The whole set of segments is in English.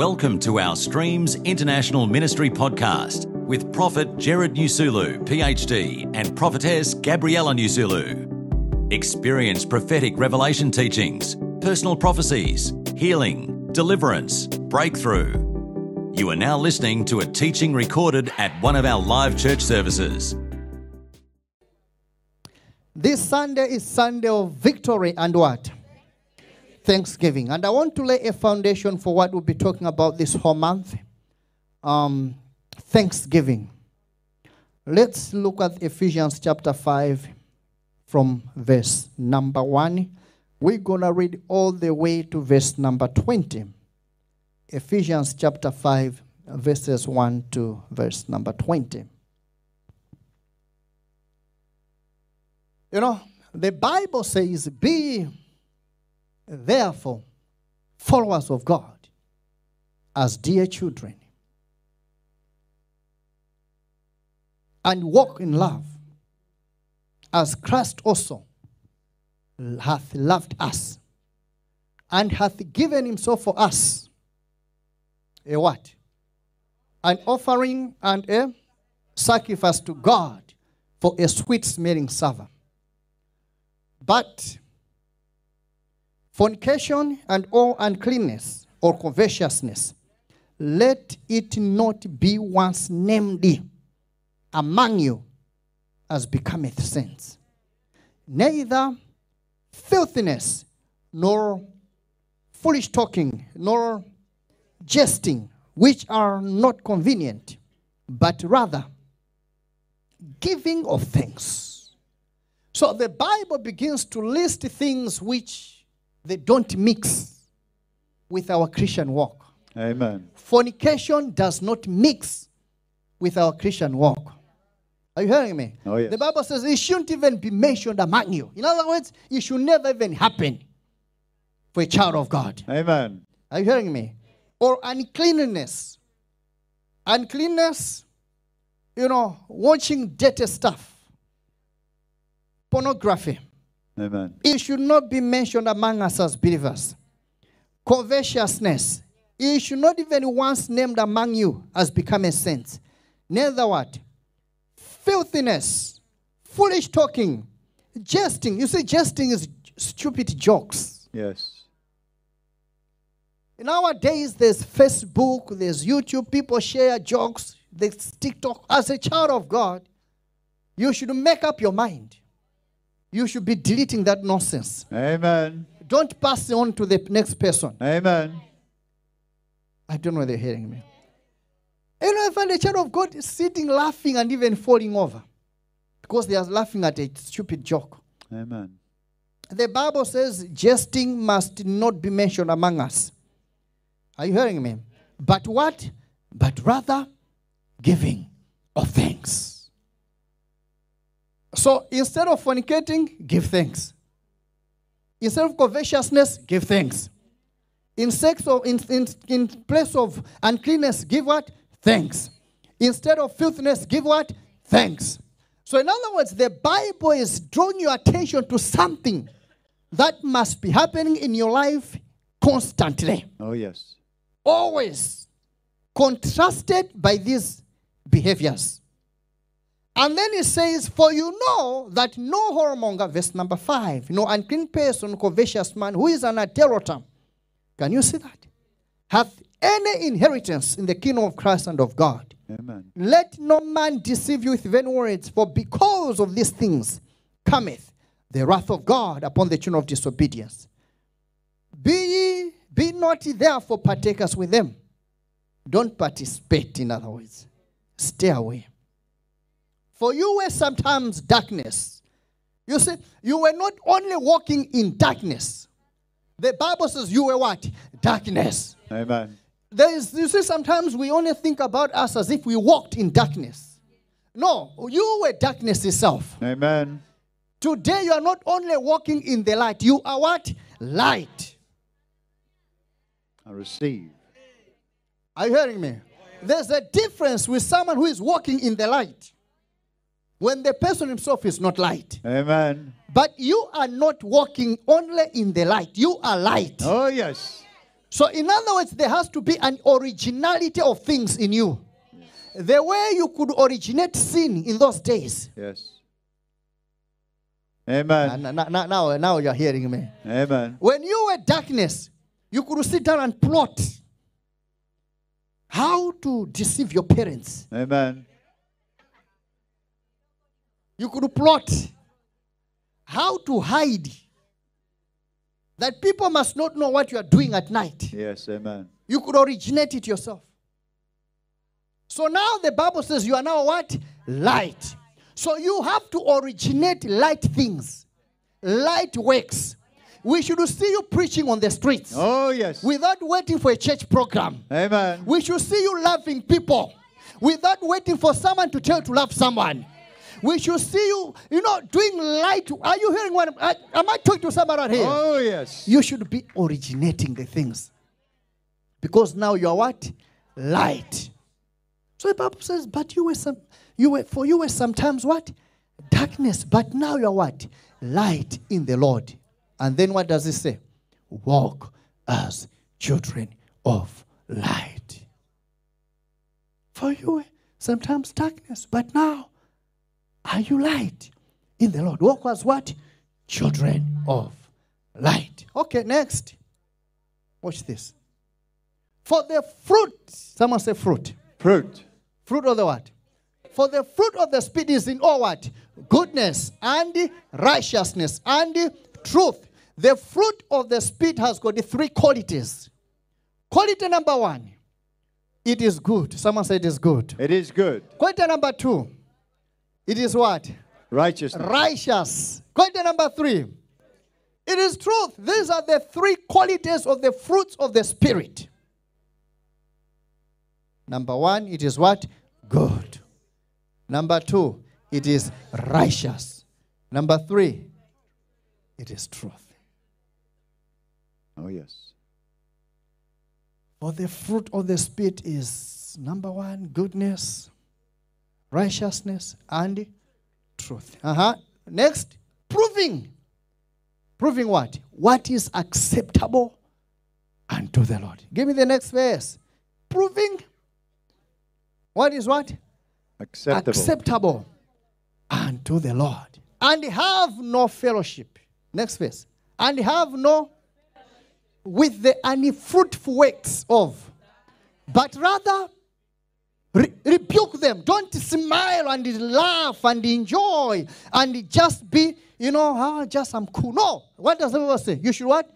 Welcome to our Streams International Ministry podcast with Prophet Gerald Nyasulu, PhD, and Prophetess Gabriella Nyasulu. Experience prophetic revelation teachings, personal prophecies, healing, deliverance, breakthrough. You are now listening to a teaching recorded at one of our live church services. This Sunday is Sunday of victory and what? Thanksgiving. And I want to lay a foundation for what we'll be talking about this whole month um, Thanksgiving. Let's look at Ephesians chapter 5 from verse number 1. We're going to read all the way to verse number 20. Ephesians chapter 5, verses 1 to verse number 20. You know, the Bible says, Be therefore followers of God as dear children and walk in love as Christ also hath loved us and hath given himself for us a what? An offering and a sacrifice to God for a sweet smelling savour. But fornication and all uncleanness or covetousness, let it not be once named among you as becometh saints. Neither filthiness, nor foolish talking, nor jesting, which are not convenient, but rather giving of thanks. So the Bible begins to list things which they don't mix with our Christian walk. Amen. Fornication does not mix with our Christian walk. Are you hearing me? Oh, yes. The Bible says it shouldn't even be mentioned among you. In other words, it should never even happen for a child of God. Amen. Are you hearing me? Or uncleanness. Uncleanness, you know, watching dirty stuff, pornography. Amen. It should not be mentioned among us as believers. Covetousness. It should not even once named among you as becoming saints. Neither what? Filthiness. Foolish talking. Jesting. You see, jesting is stupid jokes. Yes. In our days, there's Facebook, there's YouTube, people share jokes, there's TikTok. As a child of God, you should make up your mind. You should be deleting that nonsense. Amen. Don't pass it on to the next person. Amen. I don't know if they're hearing me. You know, I find a child of God sitting laughing and even falling over because they are laughing at a stupid joke. Amen. The Bible says jesting must not be mentioned among us. Are you hearing me? But what? But rather giving of thanks. So instead of fornicating, give thanks. Instead of covetousness, give thanks. In sex or in, in, in place of uncleanness, give what? Thanks. Instead of filthiness, give what? Thanks. So, in other words, the Bible is drawing your attention to something that must be happening in your life constantly, Oh, yes. always contrasted by these behaviors. And then it says, For you know that no whoremonger, verse number five, no unclean person, covetous man, who is an adulterer, can you see that? Hath any inheritance in the kingdom of Christ and of God. Amen. Let no man deceive you with vain words, for because of these things cometh the wrath of God upon the children of disobedience. Be ye, be not therefore partakers with them. Don't participate, in other words. Stay away. For you were sometimes darkness. You see, you were not only walking in darkness. The Bible says you were what? Darkness. Amen. There is, you see, sometimes we only think about us as if we walked in darkness. No, you were darkness itself. Amen. Today, you are not only walking in the light, you are what? Light. I receive. Are you hearing me? There's a difference with someone who is walking in the light when the person himself is not light. Amen. But you are not walking only in the light, you are light. Oh, yes. So, in other words, there has to be an originality of things in you. The way you could originate sin in those days. Yes. Amen. Now, now, now, now you're hearing me. Amen. When you were darkness, you could sit down and plot how to deceive your parents. Amen. You could plot how to hide. That people must not know what you are doing at night. Yes. Amen. You could originate it yourself. So now the Bible says you are now what? Light. So you have to originate light things, light works. We should see you preaching on the streets Oh, yes. without waiting for a church program. Amen. We should see you loving people without waiting for someone to tell you to love someone. We should see you, you know, doing light. Are you hearing what? I, am I talking to somebody out here? Oh, yes. You should be originating the things. Because now you are what? Light. So the Bible says, but you were some you were for you were sometimes what? Darkness, but now you are what? Light in the Lord. And then what does it say? Walk as children of light. For you were sometimes darkness, but now are you light in the Lord? Walk as what? Children of light. Okay, next. Watch this. For the fruit, someone say fruit. Fruit. Fruit of the what? For the fruit of the Spirit is in all what? Goodness and righteousness and truth. The fruit of the Spirit has got the three qualities. Quality number one, it is good. Someone said it is good. It is good. Quality number two, it is what? Righteousness. Righteous. Quality number three, it is truth. These are the three qualities of the fruits of the Spirit. Number one, it is what? Good. Number two, it is righteous. Number three, it is truth. Oh, yes. For the fruit of the Spirit is number one, goodness, righteousness, and truth. Uh huh. Next, proving. Proving what? What is acceptable unto the Lord. Give me the next verse. Proving what is what? Acceptable. acceptable unto the Lord. And have no fellowship. Next verse. And have no with the unfruitful works of, but rather re- rebuke them. Don't smile and laugh and enjoy and just be, you know, ah, just I'm cool. No. What does the Bible say? You should what?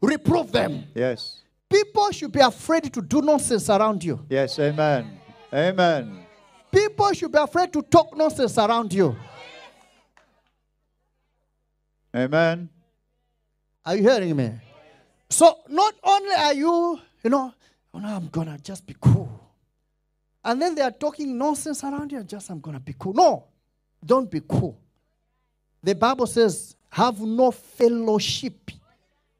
Reprove them. yes. People should be afraid to do nonsense around you. Yes. Amen. Amen. People should be afraid to talk nonsense around you. Amen. Are you hearing me? So not only are you, you know, oh no, I'm gonna just be cool. And then they are talking nonsense around you, just I'm gonna be cool. No, don't be cool. The Bible says, have no fellowship.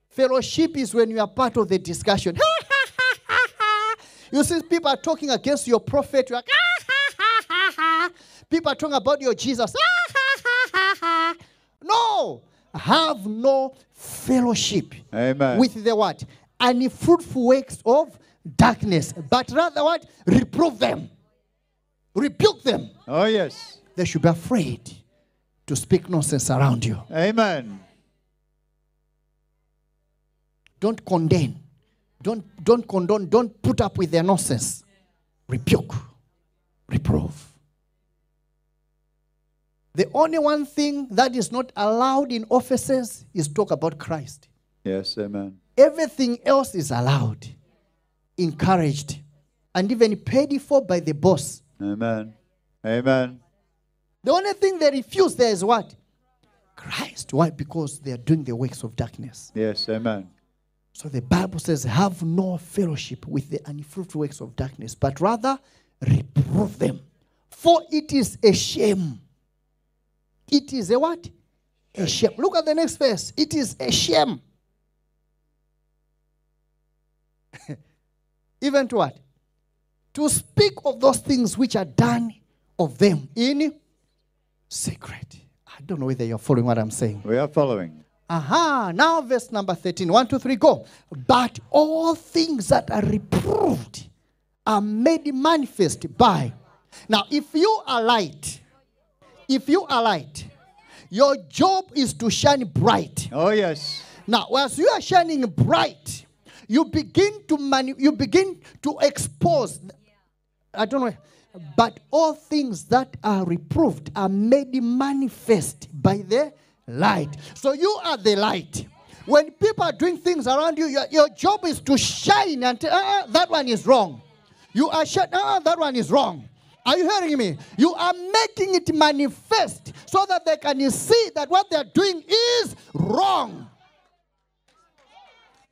Fellowship is when you are part of the discussion. you see, people are talking against your prophet. You're like, people are talking about your Jesus. no, have no fellowship Amen. with the what? Any fruitful works of darkness, but rather what? Reprove them, rebuke them. oh, yes. They should be afraid to speak nonsense around you. Amen. Don't condemn. Don't, don't condone. Don't put up with their nonsense. Rebuke. Reprove. The only one thing that is not allowed in offices is talk about Christ. Yes. Amen. Everything else is allowed, encouraged, and even paid for by the boss. Amen. Amen. The only thing they refuse there is what? Christ. Why? Because they are doing the works of darkness. Yes. Amen. So the Bible says, have no fellowship with the unfruitful works of darkness, but rather reprove them. For it is a shame. It is a what? A shame. Look at the next verse. It is a shame. Even to what? To speak of those things which are done of them in secret. I don't know whether you're following what I'm saying. We are following. Aha, now verse number 13. One, two, three, go. But all things that are reproved are made manifest by. Now, if you are light, if you are light, your job is to shine bright. Oh, yes. Now, as you are shining bright, you begin to manu- you begin to expose. I don't know, but all things that are reproved are made manifest by the light. So you are the light. When people are doing things around you, your, your job is to shine and tell, "Ah, that one is wrong. You are shut. Ah, that one is wrong. Are you hearing me? You are making it manifest so that they can see that what they are doing is wrong.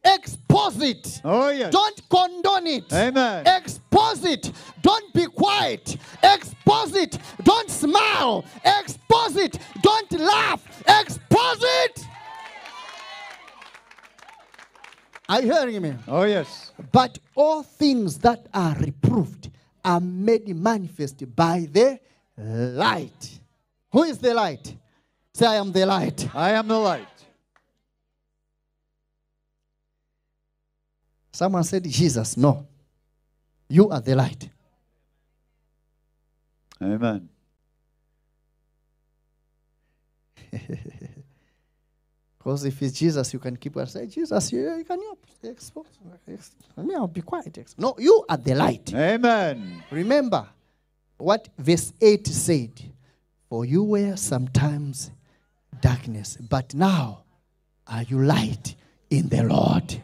Expose it. Oh, yes. Don't condone it. Amen. Expose it. Don't be quiet. Expose it. Don't smile. Expose it. Don't laugh. Expose it. Are you hearing me? Oh, yes. But all things that are reproved are made manifest by the light. Who is the light? Say, I am the light. I am the light. Someone said, Jesus. No. You are the light. Amen. Because if it's Jesus, you can keep on saying, Jesus, you, you can help. Expose. Mean, I'll be quiet. No, you are the light. Amen. Remember what verse 8 said For you were sometimes darkness, but now are you light in the Lord.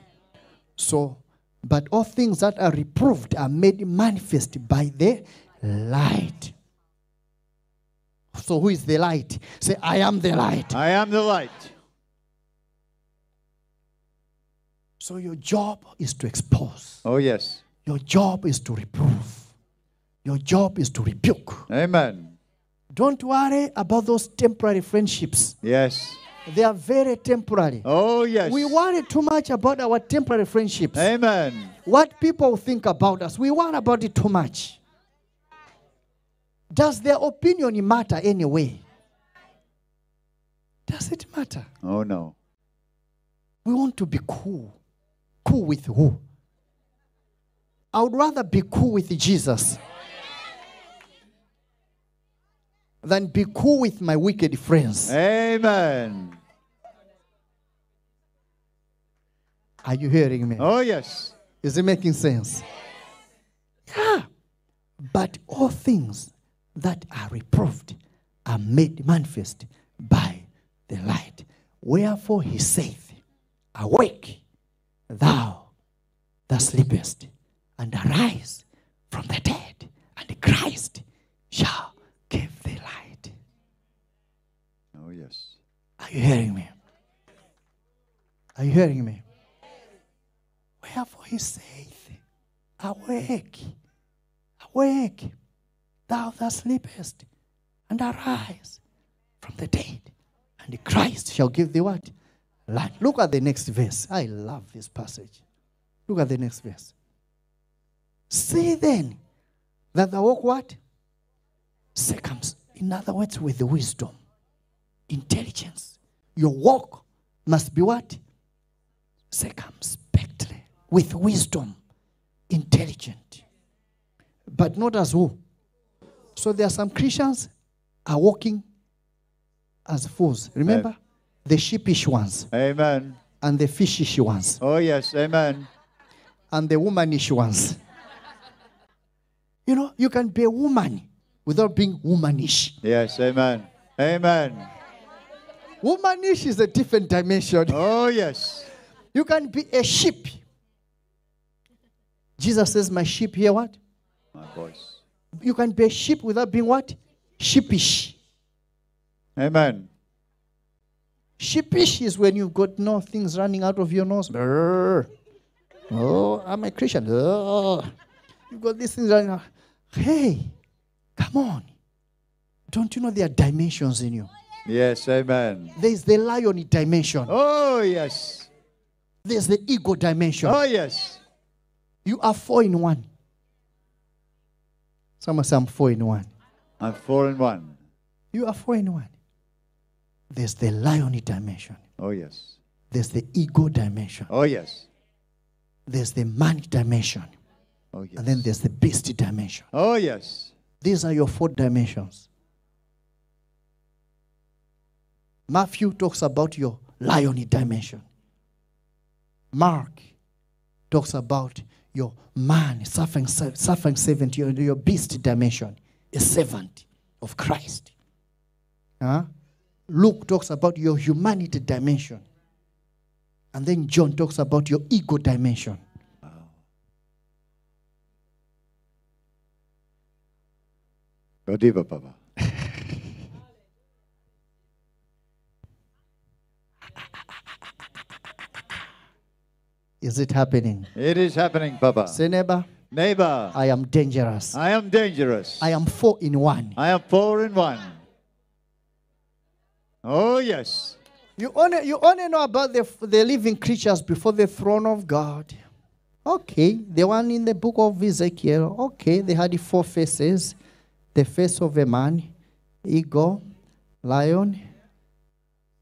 So, but all things that are reproved are made manifest by the light. So, who is the light? Say, I am the light. I am the light. So, your job is to expose, Oh, yes. your job is to reprove, your job is to rebuke. Amen. Don't worry about those temporary friendships. Yes. They are very temporary. Oh, yes. We worry too much about our temporary friendships. Amen. What people think about us, we worry about it too much. Does their opinion matter anyway? Does it matter? Oh, no. We want to be cool. Cool with who? I would rather be cool with Jesus than be cool with my wicked friends. Amen. Are you hearing me? Oh, yes. Is it making sense? Yeah. But all things that are reproved are made manifest by the light. Wherefore he saith, Awake, thou that sleepest, and arise from the dead, and Christ shall give. Oh, yes. Are you hearing me? Are you hearing me? Wherefore he saith, Awake, awake, thou that sleepest, and arise from the dead, and Christ shall give thee what? Light. Look at the next verse. I love this passage. Look at the next verse. See then that thou walk what? Circums. In other words, with wisdom, intelligence. Your walk must be what? Circumspectly, with wisdom, intelligent. But not as who? So there are some Christians are walking as fools. Remember? The sheepish ones Amen. and the fishish ones Oh, yes. Amen. and the womanish ones. You know, you can be a woman without being womanish. Yes. Amen. Amen. Womanish is a different dimension. Oh, yes. You can be a sheep. Jesus says, My sheep hear what? My voice. You can be a sheep without being what? Sheepish. Amen. Sheepish is when you've got no things running out of your nose. Brrr. Oh, I'm a Christian. Oh, you've got these things running out. Hey, come on. Don't you know there are dimensions in you? Yes. Amen. There's the lion dimension. Oh, yes. There's the ego dimension. Oh, yes. You are four in one. Someone say I'm four in one. I'm four in one. You are four in one. There's the lion dimension. Oh, yes. There's the ego dimension. Oh, yes. There's the man dimension. Oh, yes. And then there's the beast dimension. Oh, yes. These are your four dimensions. Matthew talks about your lion dimension. Mark talks about your man, suffering, suffering servant, your, your beast dimension, a servant of Christ. Huh? Luke talks about your humanity dimension. And then John talks about your ego dimension. Godiva, Papa. Is it happening? It is happening, Papa. Say, neighbor, Neighbor, I am dangerous. I am dangerous. I am four in one. I am four in one. Oh, yes. You only, you only know about the, the living creatures before the throne of God. Okay, the one in the book of Ezekiel. Okay, they had four faces the face of a man, eagle, lion,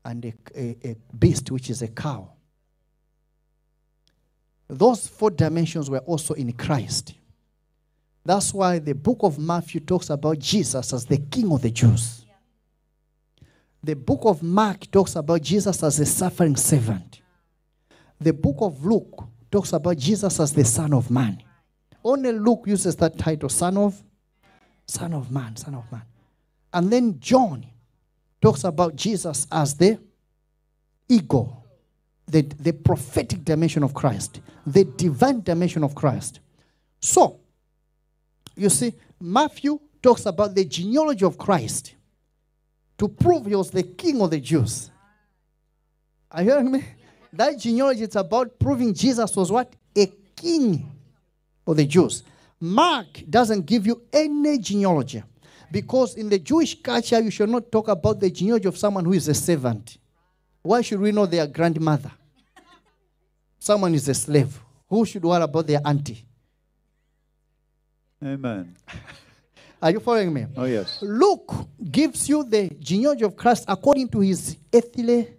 and a, a, a beast, which is a cow. Those four dimensions were also in Christ. That's why the book of Matthew talks about Jesus as the King of the Jews. The book of Mark talks about Jesus as the suffering servant. The book of Luke talks about Jesus as the Son of Man. Only Luke uses that title, Son of Son of Man, Son of Man. And then John talks about Jesus as the ego, the, the prophetic dimension of Christ, the divine dimension of Christ. So, you see, Matthew talks about the genealogy of Christ to prove he was the king of the Jews. Are you hearing me? That genealogy is about proving Jesus was what? A king of the Jews. Mark doesn't give you any genealogy because in the Jewish culture, you should not talk about the genealogy of someone who is a servant. Why should we know their grandmother? Someone is a slave. Who should worry about their auntie? Amen. Are you following me? Oh, yes. Luke gives you the genealogy of Christ according to his earthly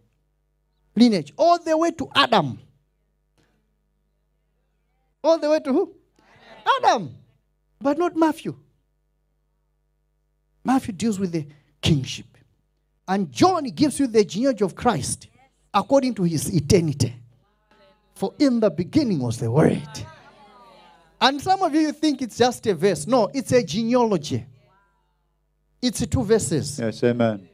lineage, all the way to Adam. All the way to who? Adam. But not Matthew. Matthew deals with the kingship. And John gives you the genealogy of Christ according to his eternity. For in the beginning was the Word. And some of you think it's just a verse. No, it's a genealogy. It's two verses. Yes, amen.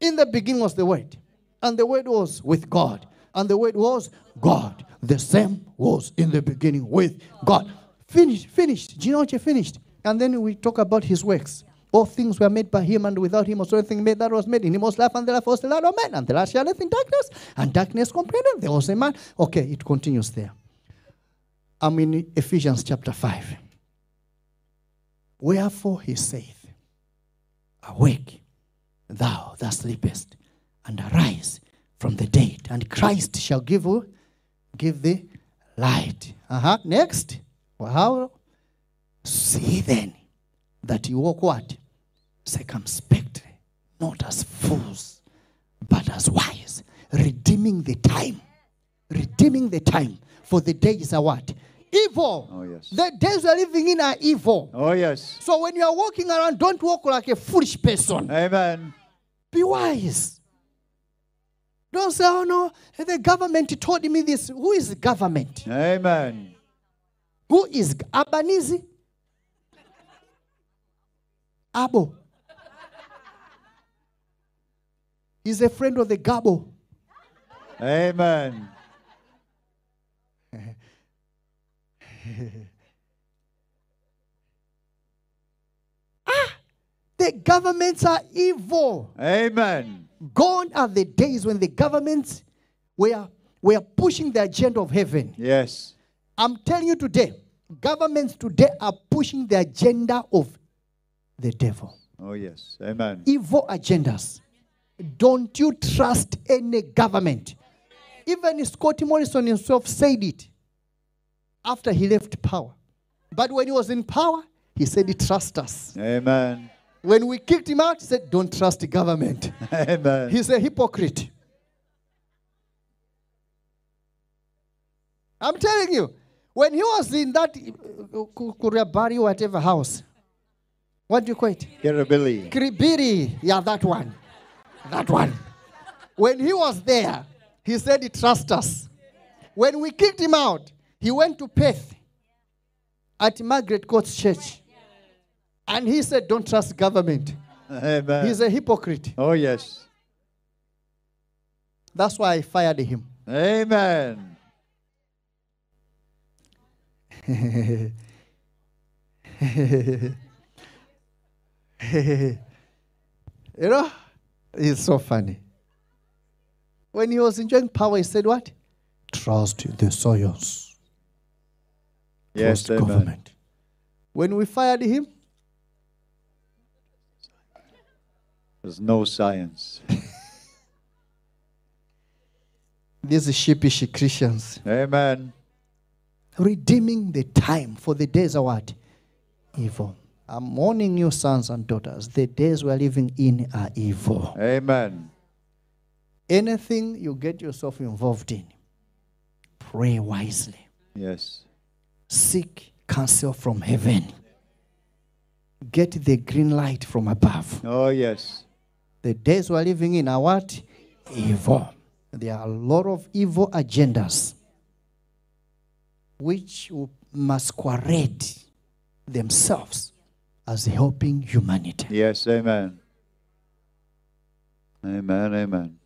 In the beginning was the Word, and the Word was with God, and the Word was God. The same was in the beginning with God. Finished, finished. Genealogy finished. And then we talk about His works. All things were made by Him, and without Him was anything made that was made. In Him was life, and the life was the light of men. And the light shineth in darkness, and darkness comprehended. There was a man. Okay, it continues there. I'm in Ephesians chapter 5. Wherefore he saith, Awake, thou that sleepest, and arise from the dead, and Christ shall give you, give thee light. Uh-huh. Next. How? See then that you walk what? Circumspectly, not as fools, but as wise, redeeming the time. Redeeming the time. For the days are what? Evil. Oh, yes. The days we're living in are evil. Oh, yes. So when you are walking around, don't walk like a foolish person. Amen. Be wise. Don't say, oh no, the government told me this. Who is the government? Amen. Who is Abanizi? Abo. He's a friend of the Gabo. Amen. ah, The governments are evil. Amen. Gone are the days when the governments were, were pushing the agenda of heaven. Yes. I'm telling you today, governments today are pushing the agenda of the devil. Oh, yes. Amen. Evil agendas. Don't you trust any government. Even Scott Morrison himself said it after he left power. But when he was in power, he said, he Trust us. Amen. When we kicked him out, he said, Don't trust the government. Amen. He's a hypocrite. I'm telling you, when he was in that uh, Ku- Kuriabari, whatever house, what do you call it? Kirabili. Kiribiri. Yeah, that one. That one. When he was there, he said he trusts us. When we kicked him out, he went to Perth at Margaret Court's church. And he said, Don't trust government. Amen. He's a hypocrite. oh, yes. That's why I fired him. Amen. you know, it's so funny. When he was enjoying power, he said, What? Trust the soils. Yes, Trust government. When we fired him, There's no science. these sheepish Christians, Amen. redeeming the time for the days are what? Evil. I'm warning you, sons and daughters, the days we're living in are evil. Amen. Anything you get yourself involved in, pray wisely. Yes. Seek counsel from heaven. Get the green light from above. Oh, yes. The days we're living in are what? Evil. There are a lot of evil agendas which masquerade themselves as helping humanity. Yes, amen. Amen, amen.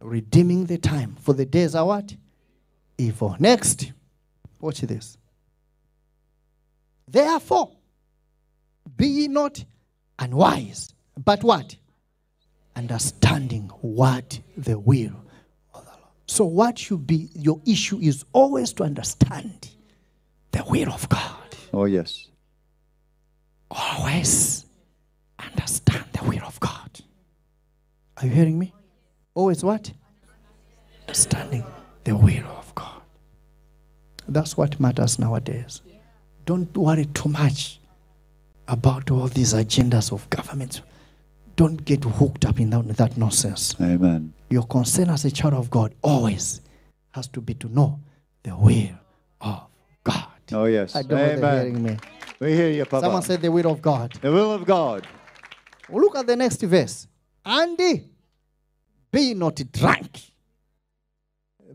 Redeeming the time, for the days are what? Evil. Next, watch this. Therefore, be ye not unwise, but what? Understanding what the will of the Lord. So, what should be your issue is always to understand the will of God. Oh, yes. Always understand the will of God. Are you hearing me? Always what? Understanding the will of God. That's what matters nowadays. Don't worry too much about all these agendas of governments. Don't get hooked up in that, that nonsense. Amen. Your concern as a child of God always has to be to know the will of God. Oh, yes. I don't know hearing me. We hear you, Papa. Someone said the will of God. the will of God. Well, look at the next verse. And be not drunk.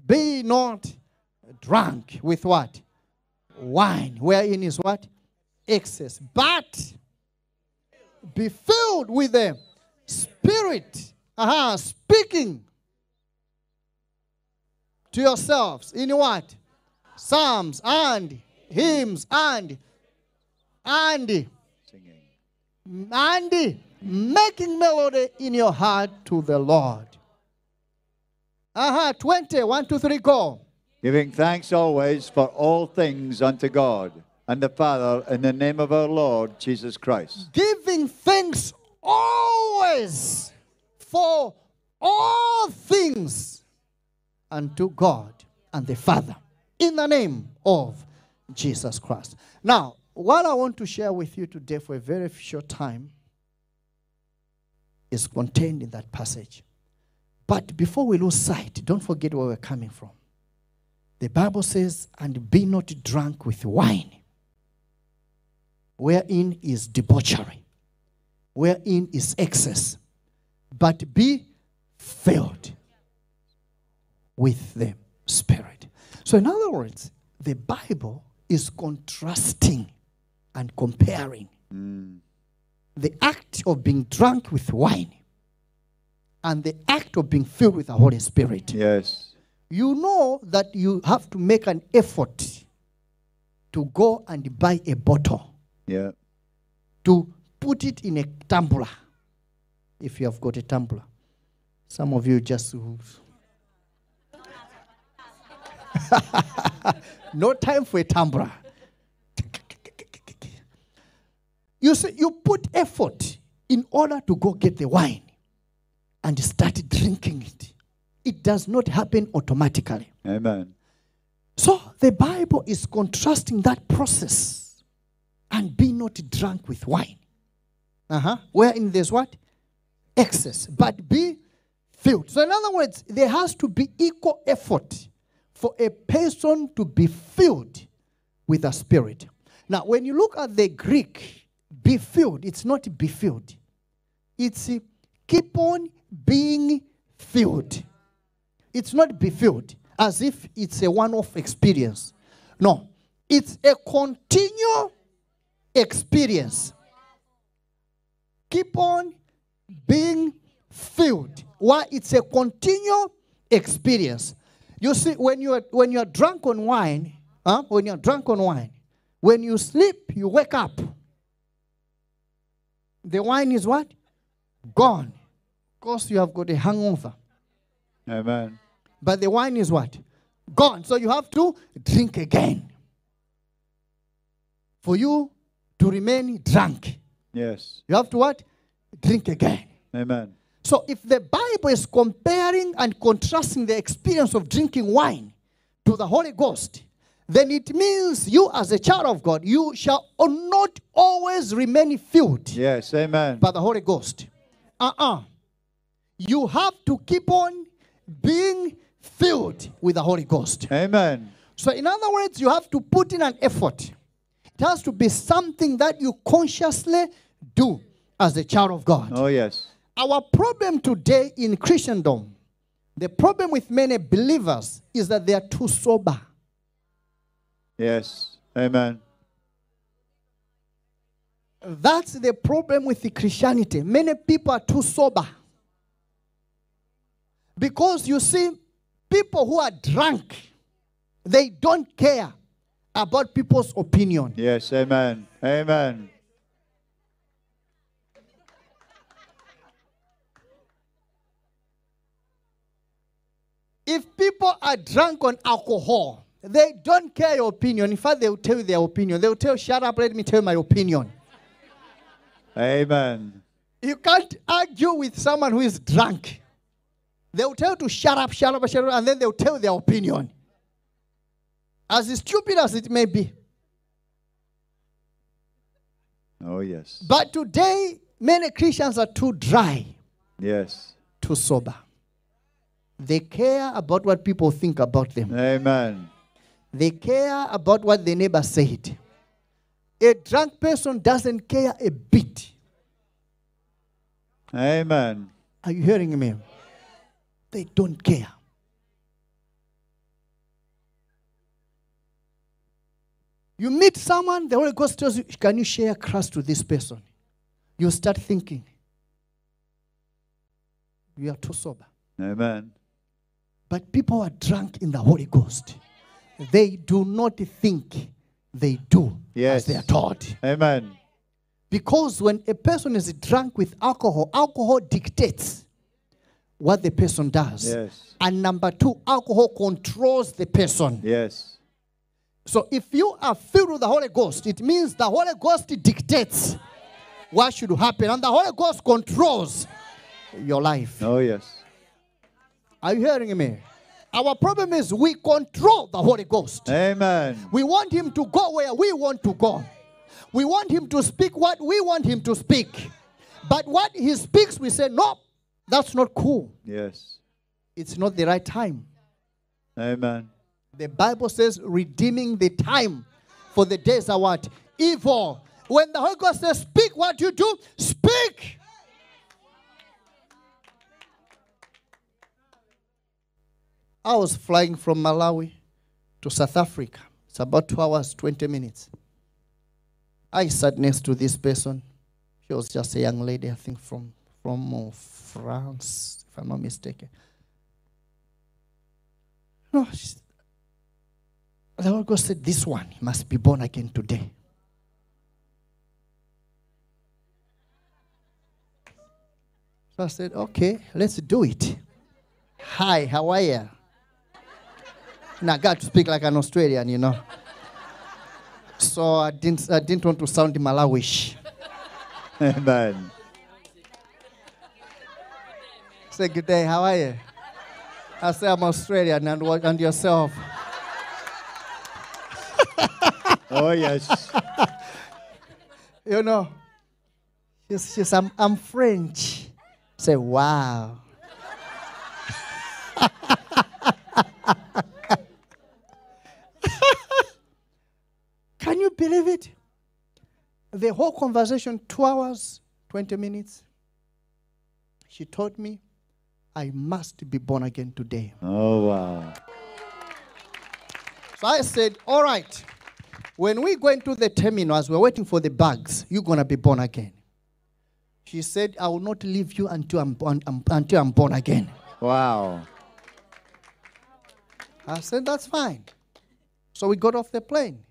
Be not drunk with what? Wine. Wherein is what? Excess. But be filled with the Spirit. Aha, speaking to yourselves in what? Psalms and hymns and and Singing. and making melody in your heart to the Lord. Uh-huh, 20, 1, 2, 3, go. Giving thanks always for all things unto God and the Father in the name of our Lord Jesus Christ. Giving thanks always for all things unto God and the Father in the name of Jesus Christ. Now, what I want to share with you today for a very short time is contained in that passage. But before we lose sight, don't forget where we're coming from. The Bible says, and be not drunk with wine, wherein is debauchery, wherein is excess, but be filled with the Spirit. So, in other words, the Bible is contrasting and comparing the act of being drunk with wine and the act of being filled with the Holy Spirit. Yes. You know that you have to make an effort to go and buy a bottle, Yeah. to put it in a tumbler, if you have got a tumbler. Some of you just. no time for a tumbler. You see, you put effort in order to go get the wine and start drinking it. It does not happen automatically. Amen. So the Bible is contrasting that process and be not drunk with wine. Uh-huh. Wherein there's what? Excess. But be filled. So, in other words, there has to be equal effort for a person to be filled with the Spirit. Now, when you look at the Greek, be filled, it's not be filled. It's keep on being filled. It's not be filled as if it's a one off experience. No, it's a continual experience. Keep on being filled. Why? It's a continual experience. You see, when you are when you are drunk on wine, huh? when you are drunk on wine, when you sleep, you wake up. The wine is what? Gone. Because you have got a hangover. Amen. But the wine is what? Gone. So you have to drink again. For you to remain drunk. Yes. You have to what? Drink again. Amen. So if the Bible is comparing and contrasting the experience of drinking wine to the Holy Ghost, then it means you as a child of God, you shall not always remain filled Yes. Amen. by the Holy Ghost. Uh-uh. You have to keep on being filled with the Holy Ghost. Amen. So, in other words, you have to put in an effort. It has to be something that you consciously do as a child of God. Oh, yes. Our problem today in Christendom, the problem with many believers is that they are too sober. Yes. Amen. That's the problem with the Christianity. Many people are too sober. Because you see, people who are drunk, they don't care about people's opinion. Yes. Amen. Amen. If people are drunk on alcohol, they don't care your opinion. In fact, they will tell you their opinion. They will tell you, shut up, let me tell my opinion. Amen. You can't argue with someone who is drunk. They will tell you to shut up, shut up, shut up, and then they will tell you their opinion. As stupid as it may be. Oh, yes. But today, many Christians are too dry, Yes. too sober. They care about what people think about them. Amen. They care about what the neighbor said. A drunk person doesn't care a bit. Amen. Are you hearing me? They don't care. You meet someone, the Holy Ghost tells you, Can you share Christ with this person? You start thinking, You are too sober. Amen. But people are drunk in the Holy Ghost. They do not think they do Yes. as they are taught. Amen. Because when a person is drunk with alcohol, alcohol dictates what the person does. Yes. And number two, alcohol controls the person. Yes. So if you are filled with the Holy Ghost, it means the Holy Ghost dictates what should happen, and the Holy Ghost controls your life. Oh, yes. Are you hearing me? Our problem is we control the Holy Ghost. Amen. We want him to go where we want to go. We want him to speak what we want him to speak. But what he speaks, we say, no, that's not cool. Yes. It's not the right time. Amen. The Bible says, redeeming the time for the days are what? Evil. When the Holy Ghost says, speak what you do, speak. I was flying from Malawi to South Africa. It's about two hours, 20 minutes. I sat next to this person. She was just a young lady, I think, from, from France, if I'm not mistaken. No, the Holy Ghost said, This one must be born again today. So I said, Okay, let's do it. Hi, how are you? Now, I got to speak like an Australian, you know. So I didn't, I didn't want to sound Malawish. Amen. Say, Good day, how are you? I say, I'm Australian, and, and yourself? Oh, yes. You know, She says, I'm, I'm French. Say, wow. Can you believe it? The whole conversation, two hours, 20 minutes. She told me, I must be born again today. Oh, wow. So I said, All right, when we go into the terminal, as we're waiting for the bags, you're going to be born again. She said, I will not leave you until I'm, born, um, until I'm born again. Wow. I said, That's fine. So we got off the plane.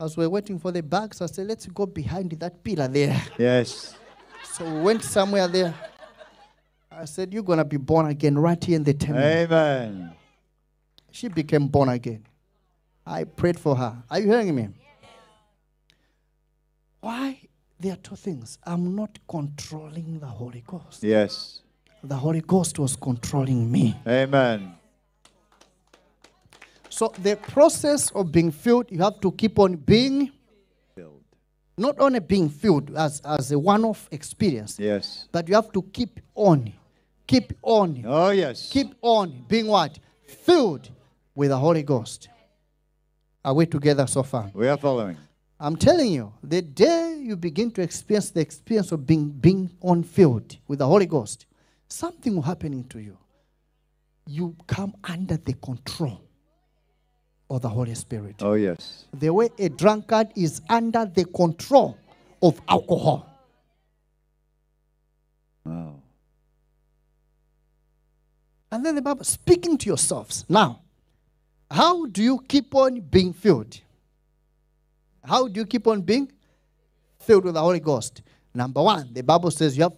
As we we're waiting for the bags, I said, Let's go behind that pillar there. Yes. So we went somewhere there. I said, You're going to be born again right here in the temple. Amen. She became born again. I prayed for her. Are you hearing me? Why? There are two things. I'm not controlling the Holy Ghost. Yes. The Holy Ghost was controlling me. Amen. So the process of being filled, you have to keep on being, Filled. not only being filled as, as a one-off experience, Yes. but you have to keep on, keep on, Oh, yes. keep on being what? Filled with the Holy Ghost. Are we together so far? We are following. I'm telling you, the day you begin to experience the experience of being being on field with the Holy Ghost, something will happen to you. You come under the control of the Holy Spirit. Oh, yes. The way a drunkard is under the control of alcohol. Wow. And then the Bible speaking to yourselves. Now, how do you keep on being filled? How do you keep on being filled with the Holy Ghost? Number one, the Bible says you have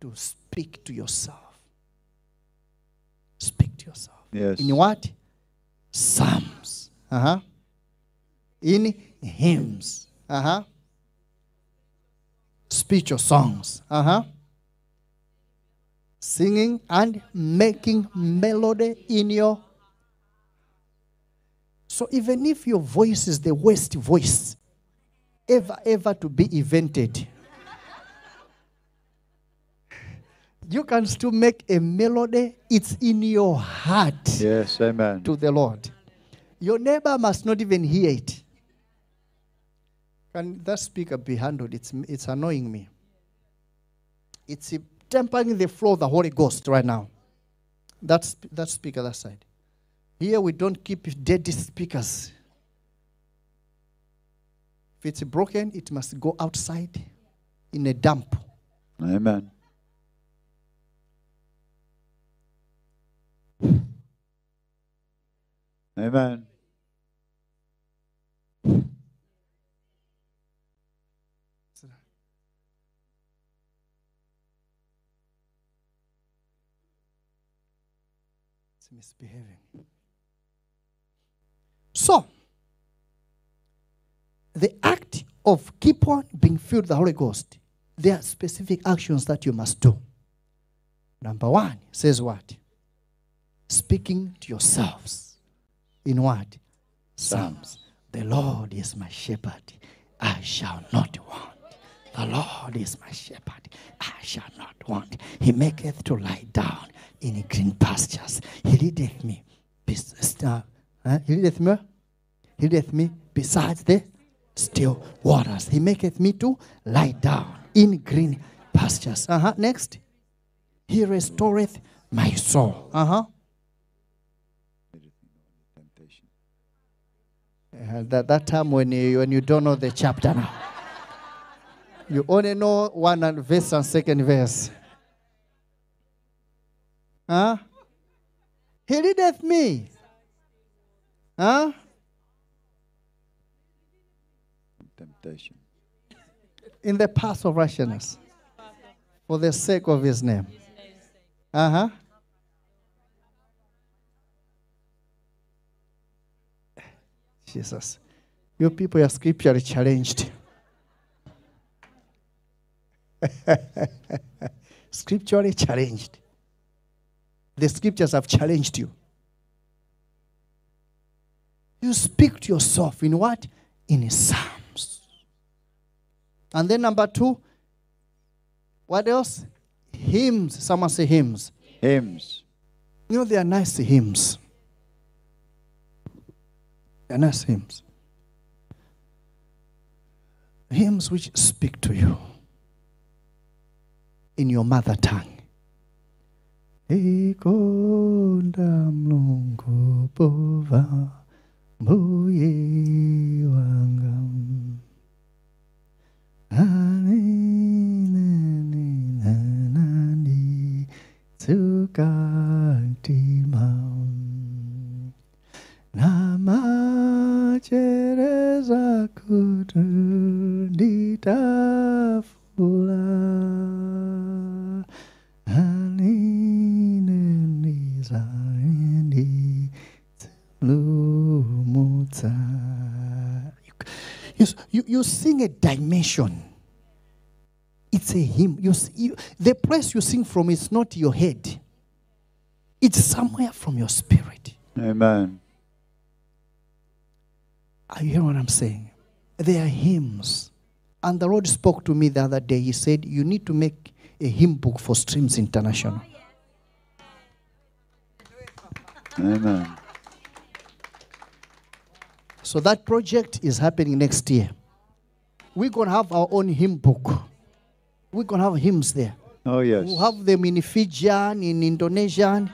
to speak to yourself. Speak to yourself. Yes. In what? Psalms. Uh huh. In hymns. Uh huh. Spiritual songs. Uh huh. Singing and making melody in your. So even if your voice is the worst voice ever, ever to be invented, you can still make a melody. It's in your heart Yes. Amen. to the Lord. Your neighbor must not even hear it. Can that speaker be handled? It's, it's annoying me. It's tempering the flow of the Holy Ghost right now. That's that speaker that side. Here we don't keep dead speakers. If it's broken, it must go outside in a dump. Amen. Amen. It's misbehaving. So, the act of keep on being filled with the Holy Ghost, there are specific actions that you must do. Number one says what? Speaking to yourselves. In what? Psalms. The Lord is my shepherd. I shall not want. The Lord is my shepherd. I shall not want. He maketh to lie down in green pastures. He leadeth me. uh, he leadeth me. He leadeth me besides the still waters. He maketh me to lie down in green pastures. Uh huh. Next. He restoreth my soul. Uh huh. Temptation. Uh, that, that time when you, when you don't know the chapter now. You only know one and verse and second verse. Huh? He leadeth me. Huh? Temptation. In the path of righteousness. For the sake of his name. Uh huh. Jesus. You people are scripturally challenged. scripturally challenged. The scriptures have challenged you. You speak to yourself in what? In Psalms. And then number two, What else? Hymns. Someone say hymns. Hymns. You know, they are nice hymns. Are nice hymns. Hymns which speak to you in your mother tongue. You, you, you sing a dimension. It's a hymn. You, you, the place you sing from is not your head. It's somewhere from your spirit. Amen. Are you hearing what I'm saying? They are hymns. And the Lord spoke to me the other day. He said, You need to make a hymn book for Streams International. Amen. So that project is happening next year. We're going to have our own hymn book. We're going to have hymns there. Oh, yes. We'll have them in Fijian, in Indonesian,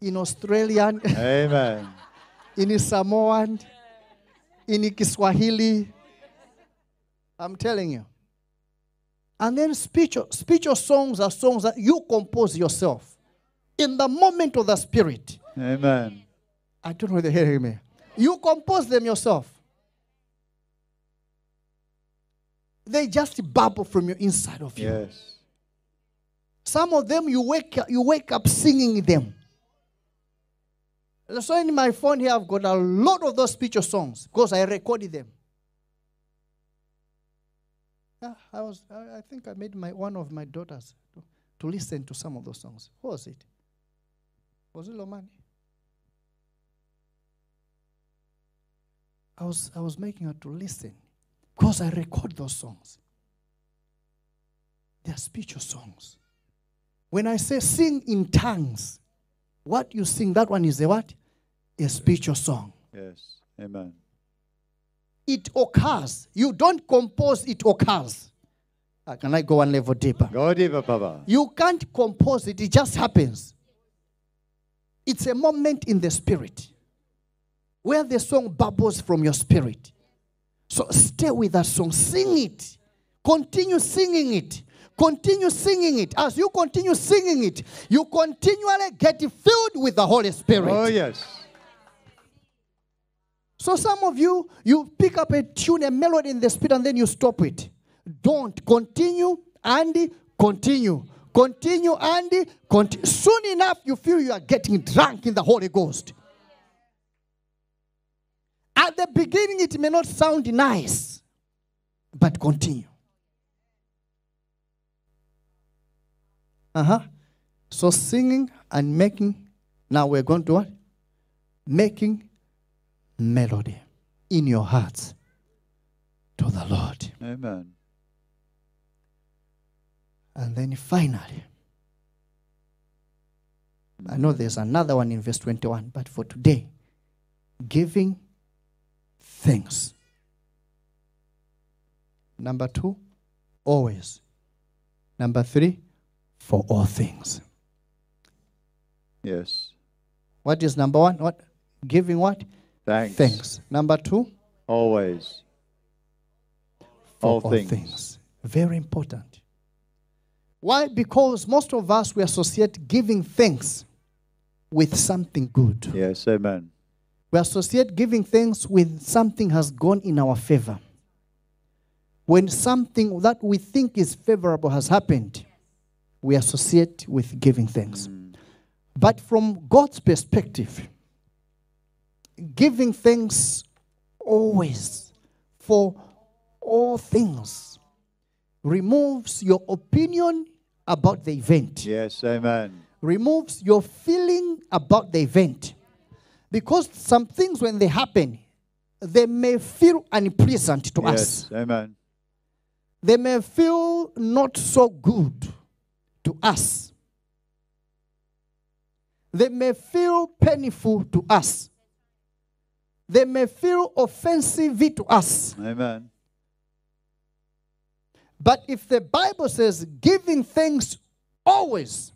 in Australian, Amen. In Samoan, in Kiswahili. I'm telling you. And then spiritual, spiritual songs are songs that you compose yourself in the moment of the spirit. Amen. I don't know if they're hearing me. You compose them yourself. They just bubble from your inside of you. Yes. Some of them you wake up, you wake up singing them. So in my phone here, I've got a lot of those spiritual songs because I recorded them. Yeah, I was. I, think I made my one of my daughters to, to listen to some of those songs. Who was it? Was it Lomani? I was. I was making her to listen because I record those songs. They are spiritual songs. When I say sing in tongues, what you sing, that one is a what? A spiritual song. Yes. Amen. It occurs. You don't compose, it occurs. Uh, can I go one level deeper? Go deeper, Papa. You can't compose it, it just happens. It's a moment in the spirit where the song bubbles from your spirit. So stay with that song, sing it, continue singing it. Continue singing it. As you continue singing it, you continually get filled with the Holy Spirit. Oh, yes. So some of you, you pick up a tune, a melody in the spirit, and then you stop it. Don't continue and continue. Continue and continue. Soon enough, you feel you are getting drunk in the Holy Ghost. At the beginning, it may not sound nice, but continue. Uh huh. So singing and making. Now we're going to what? Making melody in your hearts to the Lord. Amen. And then finally, I know there's another one in verse 21, but for today, giving thanks. Number two, always. Number three, for all things. Yes. What is number one? What? Giving what? Thanks. Thanks. Number two, Always. for All all, things. things. Very important. Why? Because most of us we associate giving thanks with something good. Yes. Amen. We associate giving thanks with something has gone in our favor. When something that we think is favorable has happened, we associate with giving thanks. But from God's perspective, giving thanks always for all things removes your opinion about the event Yes. Amen. removes your feeling about the event. Because some things, when they happen, they may feel unpleasant to us. Yes. Amen. they may feel not so good to us. They may feel painful to us. They may feel offensive to us. Amen. But if the Bible says giving thanks always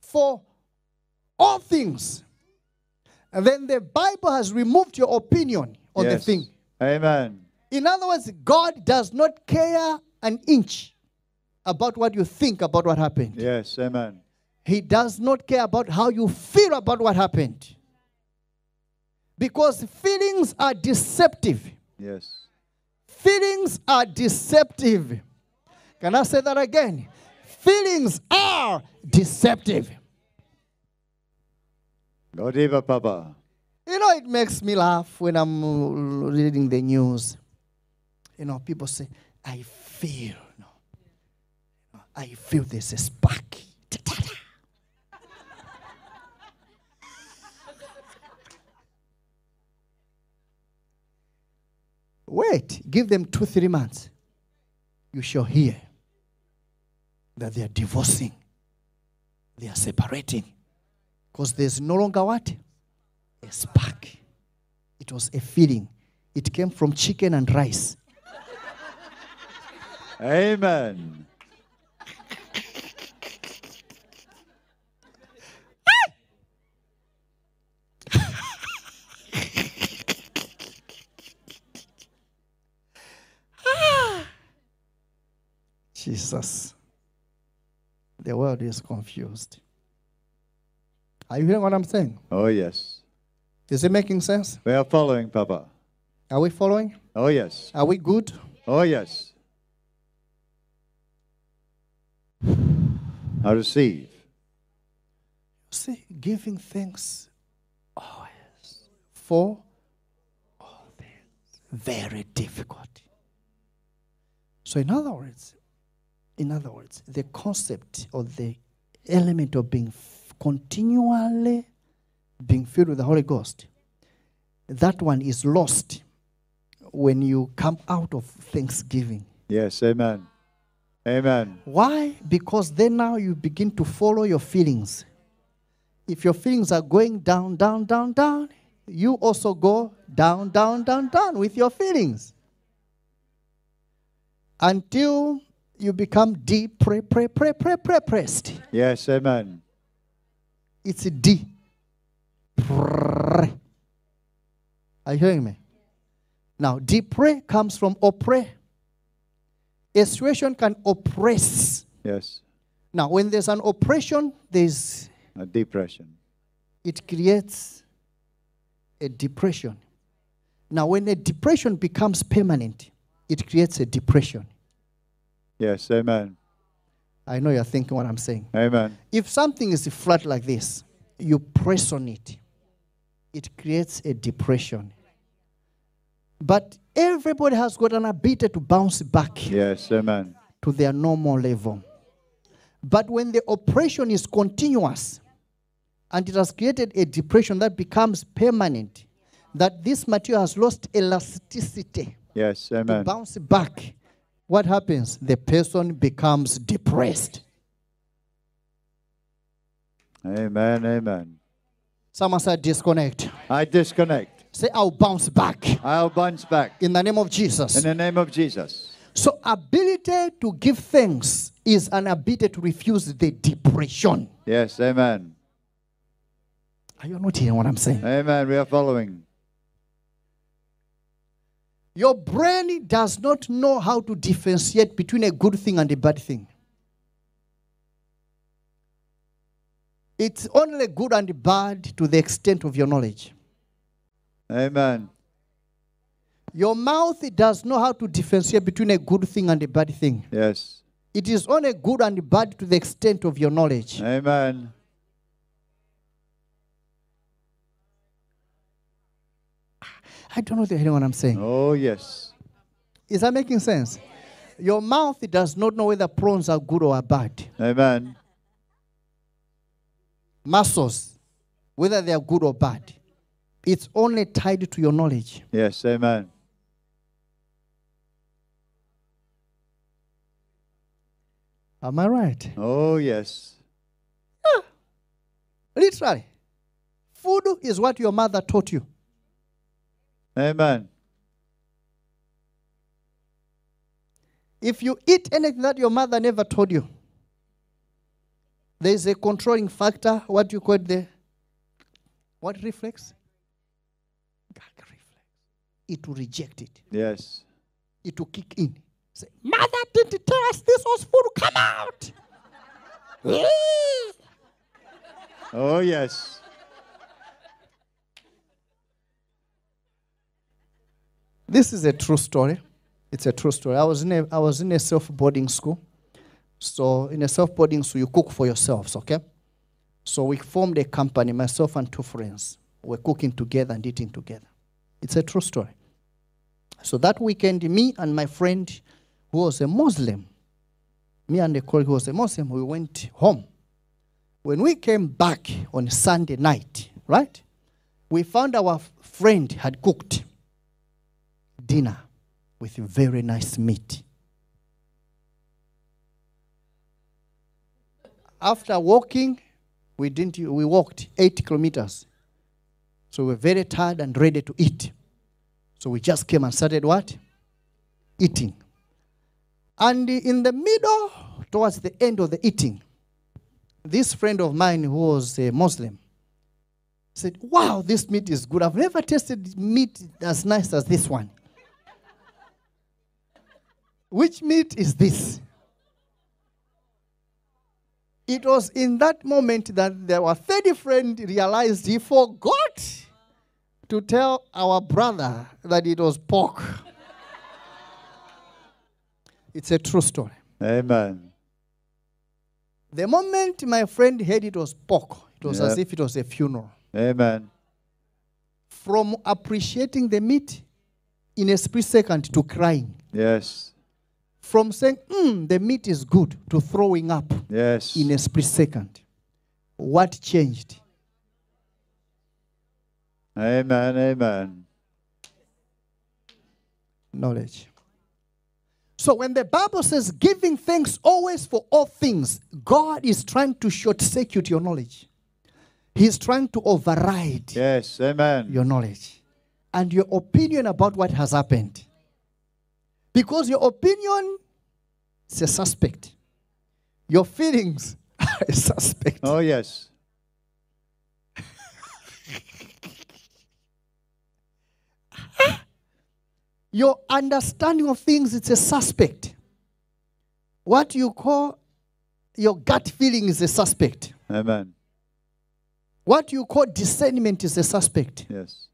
for all things, then the Bible has removed your opinion on the thing. Amen. In other words, God does not care an inch about what you think about what happened. Yes. Amen. He does not care about how you feel about what happened. Because feelings are deceptive. Yes. Feelings are deceptive. Can I say that again? Feelings are deceptive. Go deeper, Papa. You know, it makes me laugh when I'm reading the news. You know, people say, I feel. I feel this spark. Wait, give them two, three months. You shall hear that they are divorcing, they are separating. Because there's no longer what? A spark. It was a feeling. It came from chicken and rice. Amen. Jesus. The world is confused. Are you hearing what I'm saying? Oh, yes. Is it making sense? We are following, Papa. Are we following? Oh, yes. Are we good? Oh, yes. I receive. See, giving thanks always for all things. Very difficult. So, in other words, in other words, the concept or the element of being continually being filled with the Holy Ghost, that one is lost when you come out of Thanksgiving. Yes. Amen. Amen. Why? Because then now you begin to follow your feelings. If your feelings are going down, down, down, down, you also go down, down, down, down with your feelings. Until you become deep, pre, pre, pre, pre, pre, pressed. Yes. Amen. It's a D. Are you hearing me? Now, depre comes from oppre. A situation can oppress. Yes. Now, when there's an oppression, there's A depression. it creates a depression. Now, when a depression becomes permanent, it creates a depression. Yes. Amen. I know you're thinking what I'm saying. Amen. If something is flat like this, you press on it, it creates a depression. But everybody has got an ability to bounce back Yes. Amen. to their normal level. But when the oppression is continuous and it has created a depression that becomes permanent, that this material has lost elasticity Yes. amen. to bounce back, what happens? The person becomes depressed. Amen. Amen. Someone said disconnect. I disconnect. Say, I'll bounce back I'll bounce back in the name of Jesus. in the name of Jesus. So, ability to give thanks is an ability to refuse the depression. Yes. Amen. Are you not hearing what I'm saying? Amen. We are following. Your brain does not know how to differentiate between a good thing and a bad thing. It's only good and bad to the extent of your knowledge. Amen. Your mouth does know how to differentiate between a good thing and a bad thing. Yes. It is only good and bad to the extent of your knowledge. Amen. I don't know if you're hearing what I'm saying. Oh, yes. Is that making sense? Your mouth does not know whether prawns are good or are bad. Amen. Mussels, whether they are good or bad. It's only tied to your knowledge. Yes. Amen. Am I right? Oh, yes. Ah, Literally. Food is what your mother taught you. Amen. If you eat anything that your mother never told you, there is a controlling factor. What you call it the what reflex? Gag reflex. It will reject it. Yes. It will kick in. Say, Mother didn't tell us this was food. Come out. Oh, yes. This is a true story. It's a true story. I was in a, I was in a self boarding school. So, in a self boarding school, you cook for yourselves, okay? So, we formed a company, myself and two friends. We're cooking together and eating together. It's a true story. So, that weekend, me and my friend, who was a Muslim, me and a colleague who was a Muslim, we went home. When we came back on Sunday night, right, we found our friend had cooked dinner with very nice meat. After walking, we didn't we walked eight kilometers. So we were very tired and ready to eat. So we just came and started what? Eating. And in the middle, towards the end of the eating, this friend of mine who was a Muslim said, Wow, this meat is good. I've never tasted meat as nice as this one. Which meat is this? It was in that moment that our third friend realized he forgot to tell our brother that it was pork. it's a true story. Amen. The moment my friend heard it was pork, it was Yeah. as if it was a funeral. Amen. From appreciating the meat in a split second to crying. Yes. From saying, mm, the meat is good to throwing up Yes. in a split second. What changed? Amen. Amen. Knowledge. So when the Bible says giving thanks always for all things, God is trying to short circuit your knowledge. He's trying to override Yes. Amen. your knowledge and your opinion about what has happened. Because your opinion is a suspect. Your feelings are a suspect. Oh, yes. Your understanding of things it's a suspect. What you call your gut feeling is a suspect. Amen. What you call discernment is a suspect. Yes.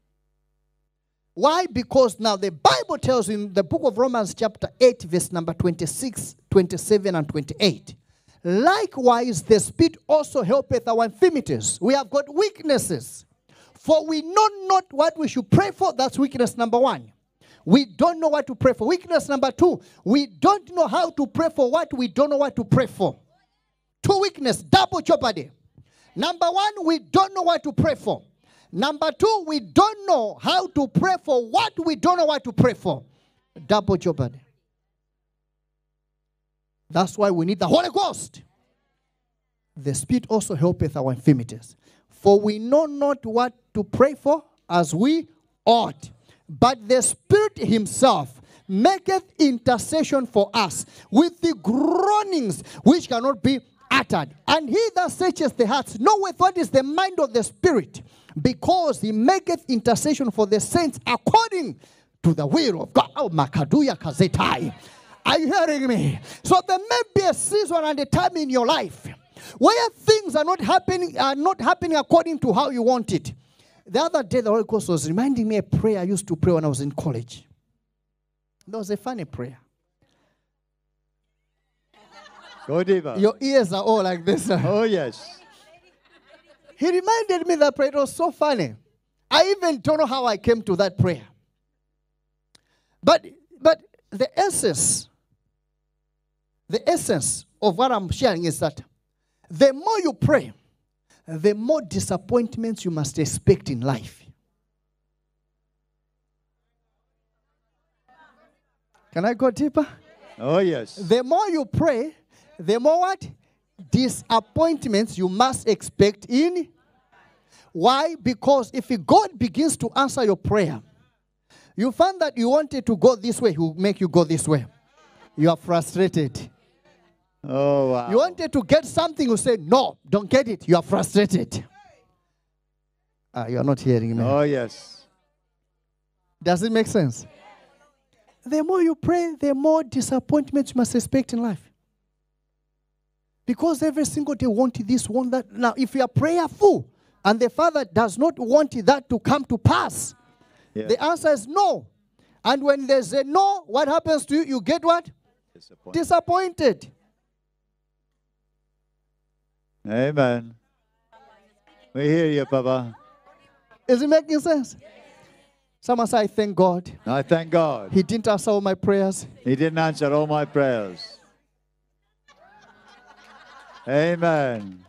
Why? Because now the Bible tells in the book of Romans, chapter 8, verse number 26, 27, and 28. Likewise, the Spirit also helpeth our infirmities. We have got weaknesses. For we know not what we should pray for. That's weakness number one. We don't know what to pray for. Weakness number two, we don't know how to pray for what we don't know what to pray for. Two weakness, double jeopardy. Number one, we don't know what to pray for. Number two, we don't know how to pray for what we don't know what to pray for. Double jeopardy. That's why we need the Holy Ghost. The Spirit also helpeth our infirmities. For we know not what to pray for as we ought. But the Spirit Himself maketh intercession for us with the groanings which cannot be uttered. And he that searches the hearts knoweth what is the mind of the Spirit, because he maketh intercession for the saints according to the will of God. Oh, Makaduya Kazetai. Are you hearing me? So there may be a season and a time in your life where things are not happening, are not happening according to how you want it. The other day, the Holy Ghost was reminding me a prayer I used to pray when I was in college. That was a funny prayer. Go deeper. Your ears are all like this. Oh, yes. He reminded me that prayer it was so funny. I even don't know how I came to that prayer. But but the essence, the essence of what I'm sharing is that the more you pray, the more disappointments you must expect in life. Can I go deeper? Oh, yes. The more you pray, the more what? Disappointments you must expect in. Why? Because if God begins to answer your prayer, you find that you wanted to go this way, He will make you go this way. You are frustrated. Oh, wow. You wanted to get something, you say, No, don't get it. You are frustrated. Ah, you are not hearing me. Oh, yes. Does it make sense? The more you pray, the more disappointments you must expect in life. Because every single day want this, want that. Now, if you are prayerful and the Father does not want that to come to pass, Yes. the answer is no. And when there's a no, what happens to you? You get what? Disappointed. Disappointed. Amen. We hear you, Papa. Is it making sense? Someone say, I thank God. I thank God. He didn't answer all my prayers. He didn't answer all my prayers. Amen.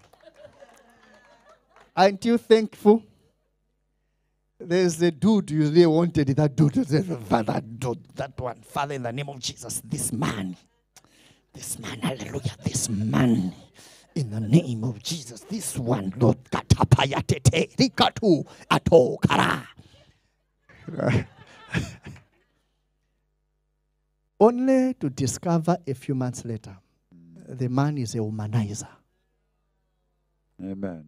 Aren't you thankful? There's a dude you really wanted that dude. That dude, that one. Father, in the name of Jesus, this man, this man, hallelujah, this man, in the name of Jesus, this one, Lord, katapayatete, rikatu, ato, kara. Only to discover a few months later, the man is a womanizer. Amen.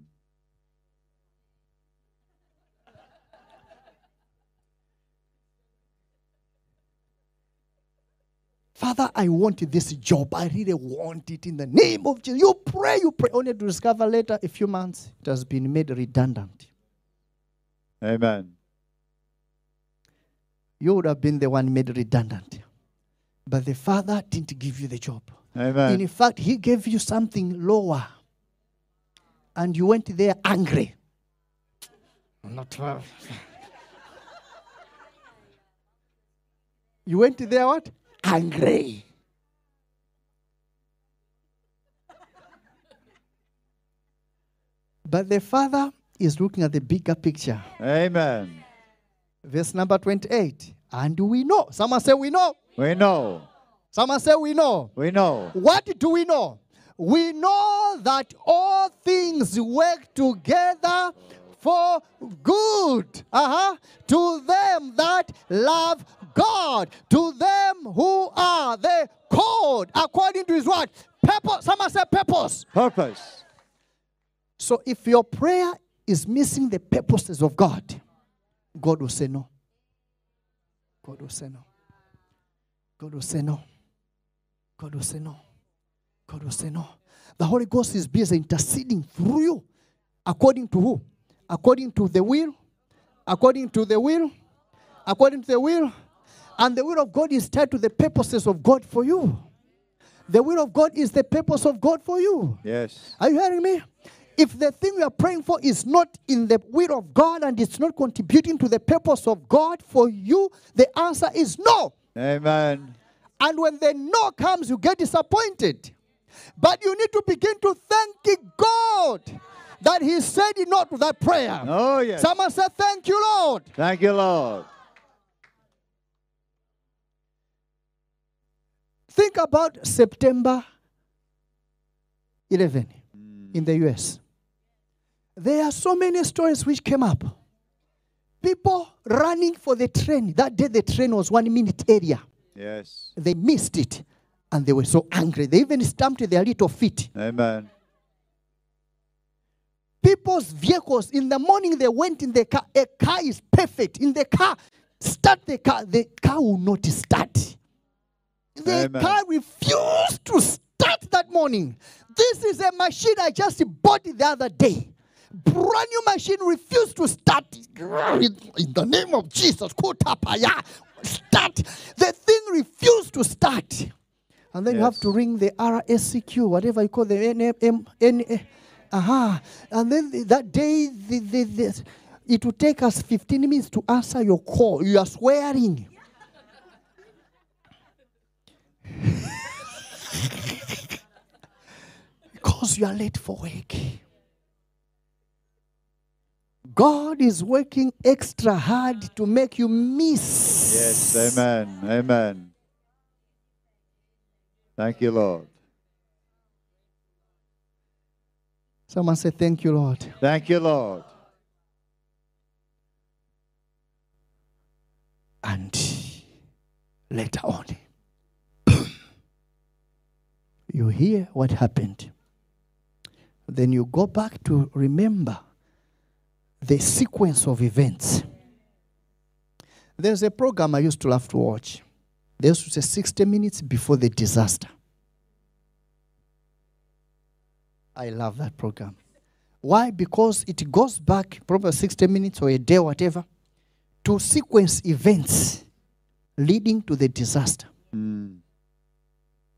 Father, I want this job. I really want it in the name of Jesus. You pray, you pray. Only to discover later, a few months, it has been made redundant. Amen. You would have been the one made redundant. But the Father didn't give you the job. Amen. In fact, He gave you something lower. And you went there angry. Not You went there what? Angry. But the Father is looking at the bigger picture. Amen. Verse number 28. And we know. Someone say, We know. We know. Someone say, We know. We know. What do we know? We know that all things work together for good uh-huh, to them that love God, to them who are the called according to his word. Purpose. Someone say purpose. Purpose. So if your prayer is missing the purposes of God, God will say no. God will say no. God will say no. God will say no. God will say no. The Holy Ghost is busy interceding through you. According to who? According to the will. According to the will. According to the will. And the will of God is tied to the purposes of God for you. The will of God is the purpose of God for you. Yes. Are you hearing me? If the thing we are praying for is not in the will of God and it's not contributing to the purpose of God for you, the answer is no. Amen. And when the no comes, you get disappointed. But you need to begin to thank God that He said no to that prayer. Oh, yes. Someone said, Thank you, Lord. Thank you, Lord. Think about September 11 in the US. There are so many stories which came up. People running for the train. That day, the train was one minute area. Yes. They missed it and they were so angry. They even stamped their little feet. Amen. People's vehicles, in the morning, they went in the car. A car is perfect. In the car, start the car. The car will not start. The Amen. car refused to start that morning. This is a machine I just bought the other day. Brand new machine refused to start. In the name of Jesus, start. The thing refused to start. And then you have to ring the RACQ, whatever you call the NM, N, eh, aha. And then the- that day, the, the, the, it will take us 15 minutes to answer your call. You are swearing. because you are late for work. God is working extra hard to make you miss. Yes. Amen. Amen. Thank you, Lord. Someone say, Thank you, Lord. Thank you, Lord. And later on, you hear what happened. Then you go back to remember the sequence of events. There's a program I used to love to watch. They used to say 60 minutes before the disaster. I love that program. Why? Because it goes back probably 60 minutes or a day, whatever, to sequence events leading to the disaster. Mm.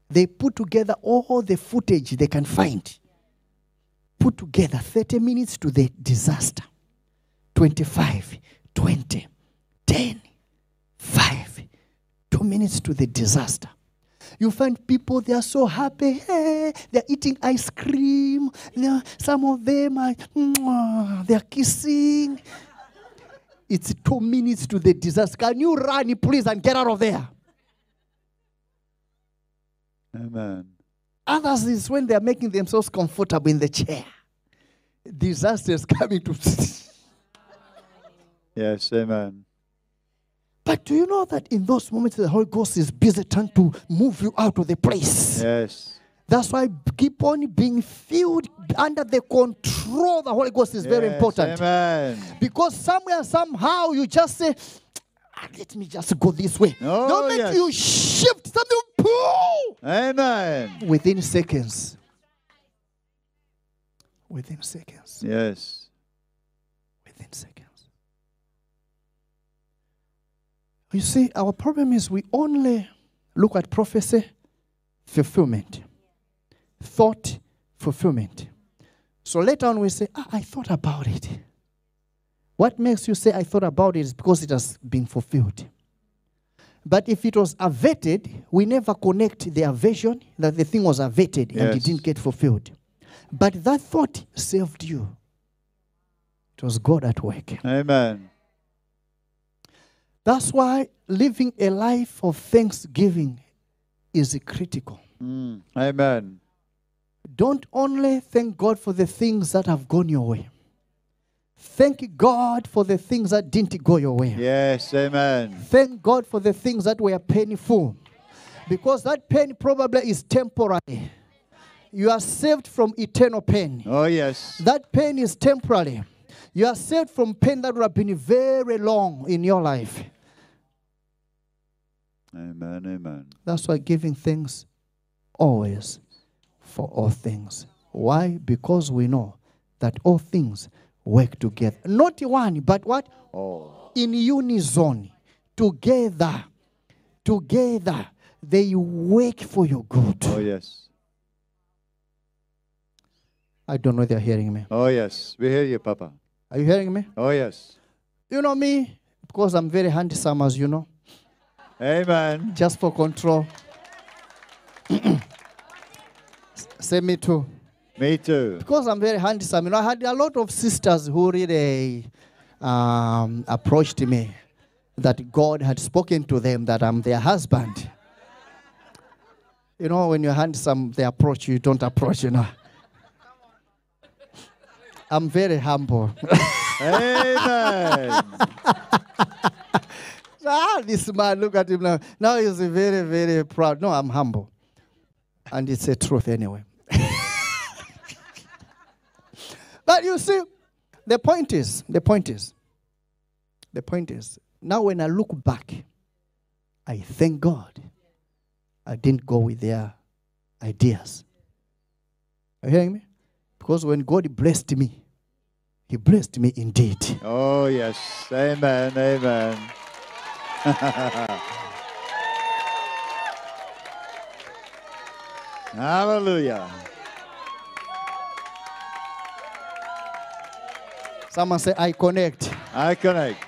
They put together all the footage they can find. Put together 30 minutes to the disaster. 25, 20, 10, 5, 2 minutes to the disaster. You find people, they are so happy. Hey, they're eating ice cream. They're- some of them are, they're kissing. It's two minutes to the disaster. Can you run, please, and get out of there? Amen. Others is when they are making themselves comfortable in the chair. Disaster is coming to. Yes, amen. But do you know that in those moments the Holy Ghost is busy trying to move you out of the place? Yes. That's why keep on being filled under the control of the Holy Ghost is very important. Amen. Because somewhere, somehow, you just say, "Ah, let me just go this way. Oh, the moment yes. you shift, something pull Amen. within seconds. Within seconds. Yes. You see, our problem is we only look at prophecy fulfillment, thought fulfillment. So later on, we say, ah, I thought about it. What makes you say, I thought about it is because it has been fulfilled. But if it was averted, we never connect the aversion that the thing was averted and it didn't get fulfilled. But that thought saved you. It was God at work. Amen. That's why living a life of thanksgiving is critical. Mm. Amen. Don't only thank God for the things that have gone your way. Thank God for the things that didn't go your way. Yes, amen. Thank God for the things that were painful. Because that pain probably is temporary. You are saved from eternal pain. Oh, yes. That pain is temporary. You are saved from pain that would have been very long in your life. Amen, amen. That's why giving thanks always for all things. Why? Because we know that all things work together. Not one, but what? Oh, In unison. Together. Together. They work for your good. oh, yes. I don't know if they're hearing me. Oh, yes. We hear you, Papa. Are you hearing me? Oh, yes. You know me, because I'm very handsome, as you know, Amen. just for control. Say me too. Me too. because I'm very handsome, you know, I had a lot of sisters who really um, approached me that God had spoken to them that I'm their husband. You know, when you're handsome, they approach you, you don't approach, you know. I'm very humble. Amen. Ah, this man, look at him now. Now he's very, very proud. No, I'm humble. And it's a truth anyway. but you see, the point is, the point is, the point is, now when I look back, I thank God I didn't go with their ideas. Are you hearing me? Because when God blessed me, He blessed me indeed. Oh, yes. Amen, amen. Hallelujah. Someone say, I connect. I connect.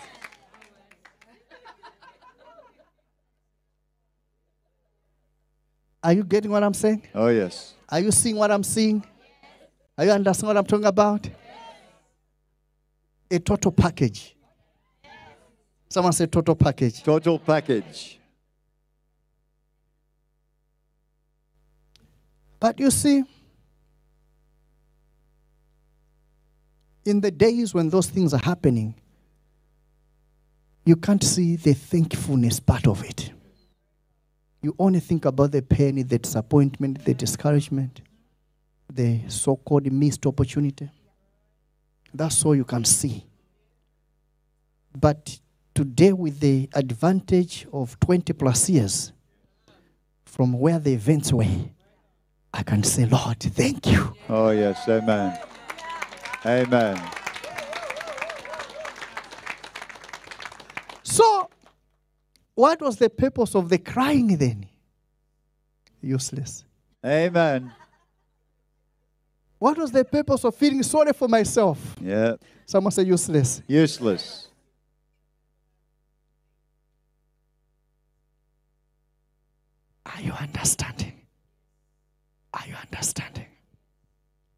Are you getting what I'm saying? Oh, yes. Are you seeing what I'm seeing? Are you understanding what I'm talking about? A total package. Someone say total package. Total package. But you see, In the days when those things are happening, you can't see the thankfulness part of it. You only think about the pain, the disappointment, the discouragement, the so called missed opportunity. That's all you can see. But today, with the advantage of 20 plus years from where the events were, I can say, Lord, thank you. Oh, yes. Amen. Amen. So, what was the purpose of the crying then? Useless. Amen. What was the purpose of feeling sorry for myself? Yeah. Someone say useless. Useless. Are you understanding? Are you understanding?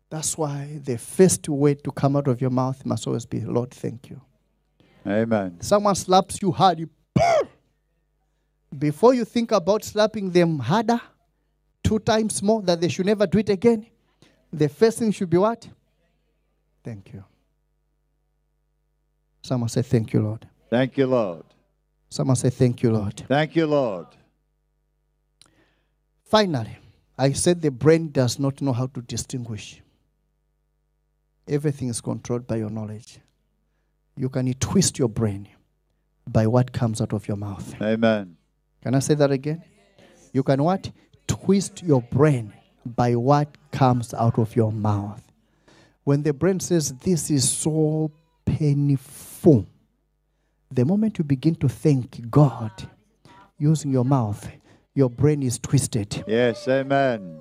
That's why the first word to come out of your mouth must always be, Lord, thank you. Amen. Someone slaps you hard, you before you think about slapping them harder, two times more, that they should never do it again, the first thing should be what? Thank you. Someone say, Thank you, Lord. Thank you, Lord. Someone say, Thank you, Lord. Thank you, Lord. Finally, I said the brain does not know how to distinguish. Everything is controlled by your knowledge. You can twist your brain by what comes out of your mouth. Amen. Can I say that again? You can what? Twist your brain by what comes out of your mouth. When the brain says, This is so painful, the moment you begin to thank God using your mouth, your brain is twisted. Yes. Amen.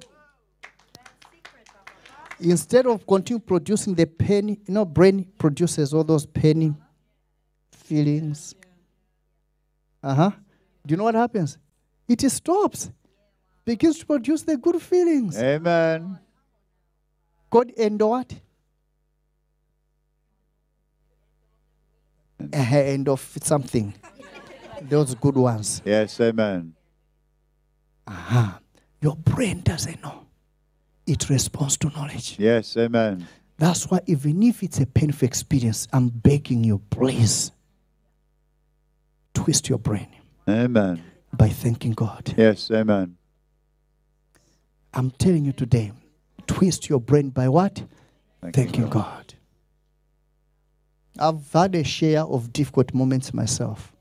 Instead of continue producing the pain, you know, brain produces all those pain feelings. Uh huh. Do you know what happens? It stops, begins to produce the good feelings. Amen. God and what? End of something. Those good ones. Yes. Amen. Uh-huh. Your brain doesn't know. It responds to knowledge. Yes. Amen. That's why even if it's a painful experience, I'm begging you, please twist your brain Amen. by thanking God. Yes. Amen. I'm telling you today, twist your brain by what? Thank you, Thanking Lord. God. I've had a share of difficult moments myself.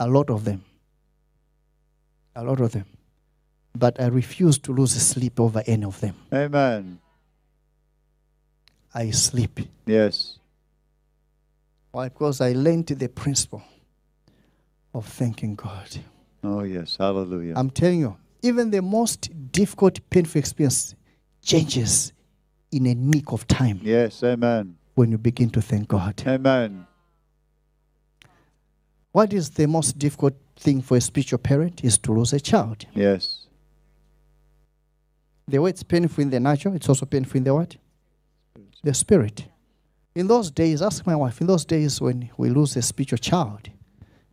A lot of them. A lot of them. But I refuse to lose sleep over any of them. Amen. I sleep. Yes. Why? Because I learned the principle of thanking God. Oh, yes. Hallelujah. I'm telling you, even the most difficult, painful experience changes in a nick of time yes. Amen. when you begin to thank God. Amen. What is the most difficult thing for a spiritual parent is to lose a child. Yes. The way it's painful in the natural, it's also painful in the what? The spirit. In those days, ask my wife, in those days when we lose a spiritual child,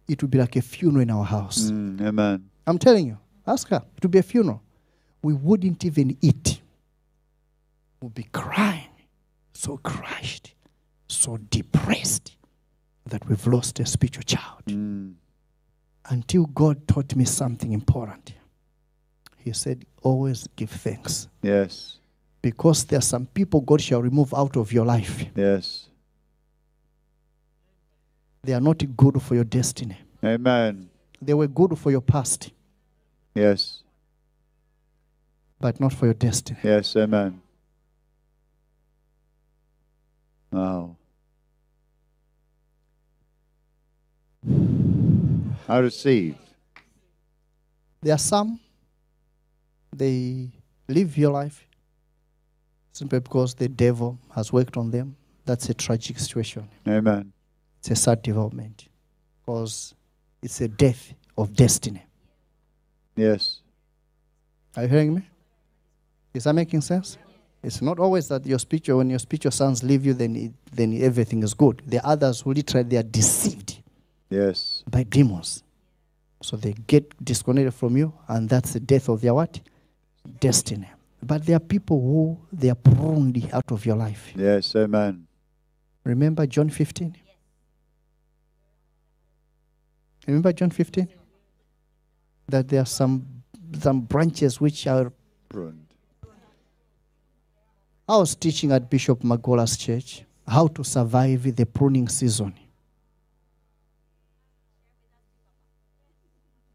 it would be like a funeral in our house. Mm, amen. I'm telling you, ask her. It would be a funeral. We wouldn't even eat. We'd be crying, so crushed, so depressed that we've lost a spiritual child. Mm, Until God taught me something important. He said, always give thanks. yes. Because there are some people God shall remove out of your life. Yes. They are not good for your destiny. Amen. They were good for your past, Yes. but not for your destiny. Yes. Amen. Wow. I receive. There are some, they live your life simply because the devil has worked on them. That's a tragic situation. Amen. It's a sad development because it's a death of destiny. Yes. Are you hearing me? Is that making sense? It's not always that your spiritual, when your spiritual sons leave you, then, it, then everything is good. There are others who literally they are deceived Yes. by demons. So they get disconnected from you, and that's the death of their what? Destiny. But there are people who they are pruned out of your life. Yes. Amen. Remember John 15? Remember John 15? That there are some some branches which are Pruned. I was teaching at Bishop Magola's church how to survive the pruning season.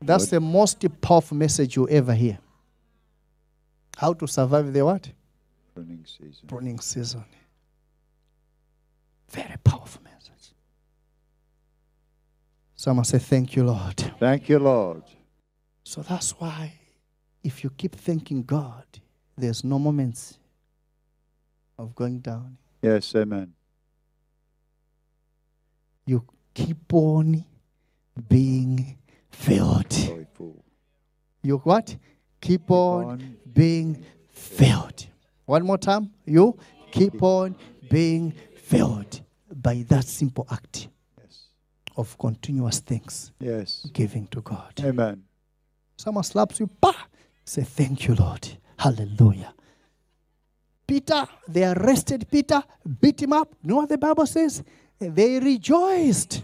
That's Good. the most powerful message you ever hear. How to survive the what? Pruning season. Pruning season. Very powerful message. Someone say, Thank you, Lord. Thank you, Lord. So that's why if you keep thanking God, there's no moments of going down. Yes, amen. You keep on being filled. You what? Keep on on being filled. One more time. You keep on being filled by that simple act Yes. of continuous things. Yes. giving to God. Amen. Someone slaps you, bah! Say, Thank you, Lord. Hallelujah. Peter, they arrested Peter, beat him up. You know what the Bible says? They rejoiced.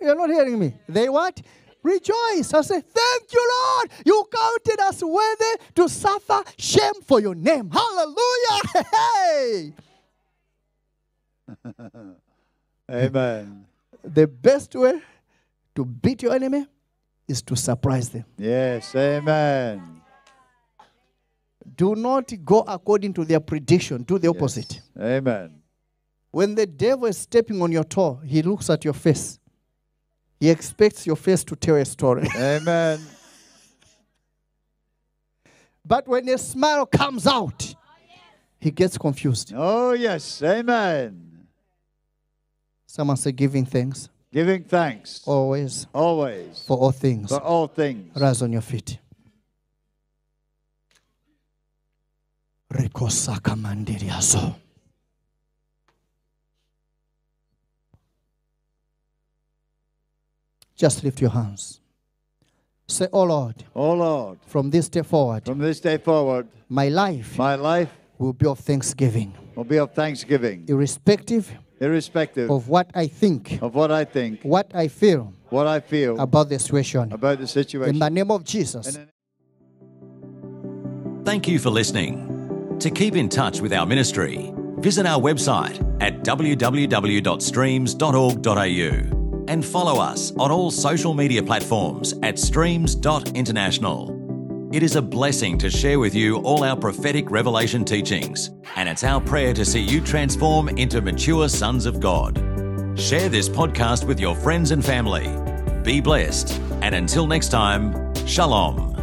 You're not hearing me. They what? Rejoice. I say, Thank you, Lord. You counted us worthy to suffer shame for your name. Hallelujah. Hey. Amen. The best way to beat your enemy is to surprise them. Yes, amen. Do not go according to their prediction, do the Yes. opposite. Amen. When the devil is stepping on your toe, he looks at your face. He expects your face to tell a story. Amen. but when a smile comes out, he gets confused. Oh, yes, amen. Someone say, giving thanks Giving thanks always always for all things. for all things. Rise on your feet. Mandiriazo. Just lift your hands. Say, Oh Lord, Oh, Lord, from this day forward, from this day forward, my life my life will be of thanksgiving, will be of thanksgiving, irrespective irrespective of what I think, of what I think, what I feel what I feel about the situation. about the situation. In the name of Jesus. Thank you for listening. To keep in touch with our ministry, visit our website at www.streams.org.au and follow us on all social media platforms at streams.international. It is a blessing to share with you all our prophetic revelation teachings, and it's our prayer to see you transform into mature sons of God. Share this podcast with your friends and family. Be blessed, and until next time, Shalom.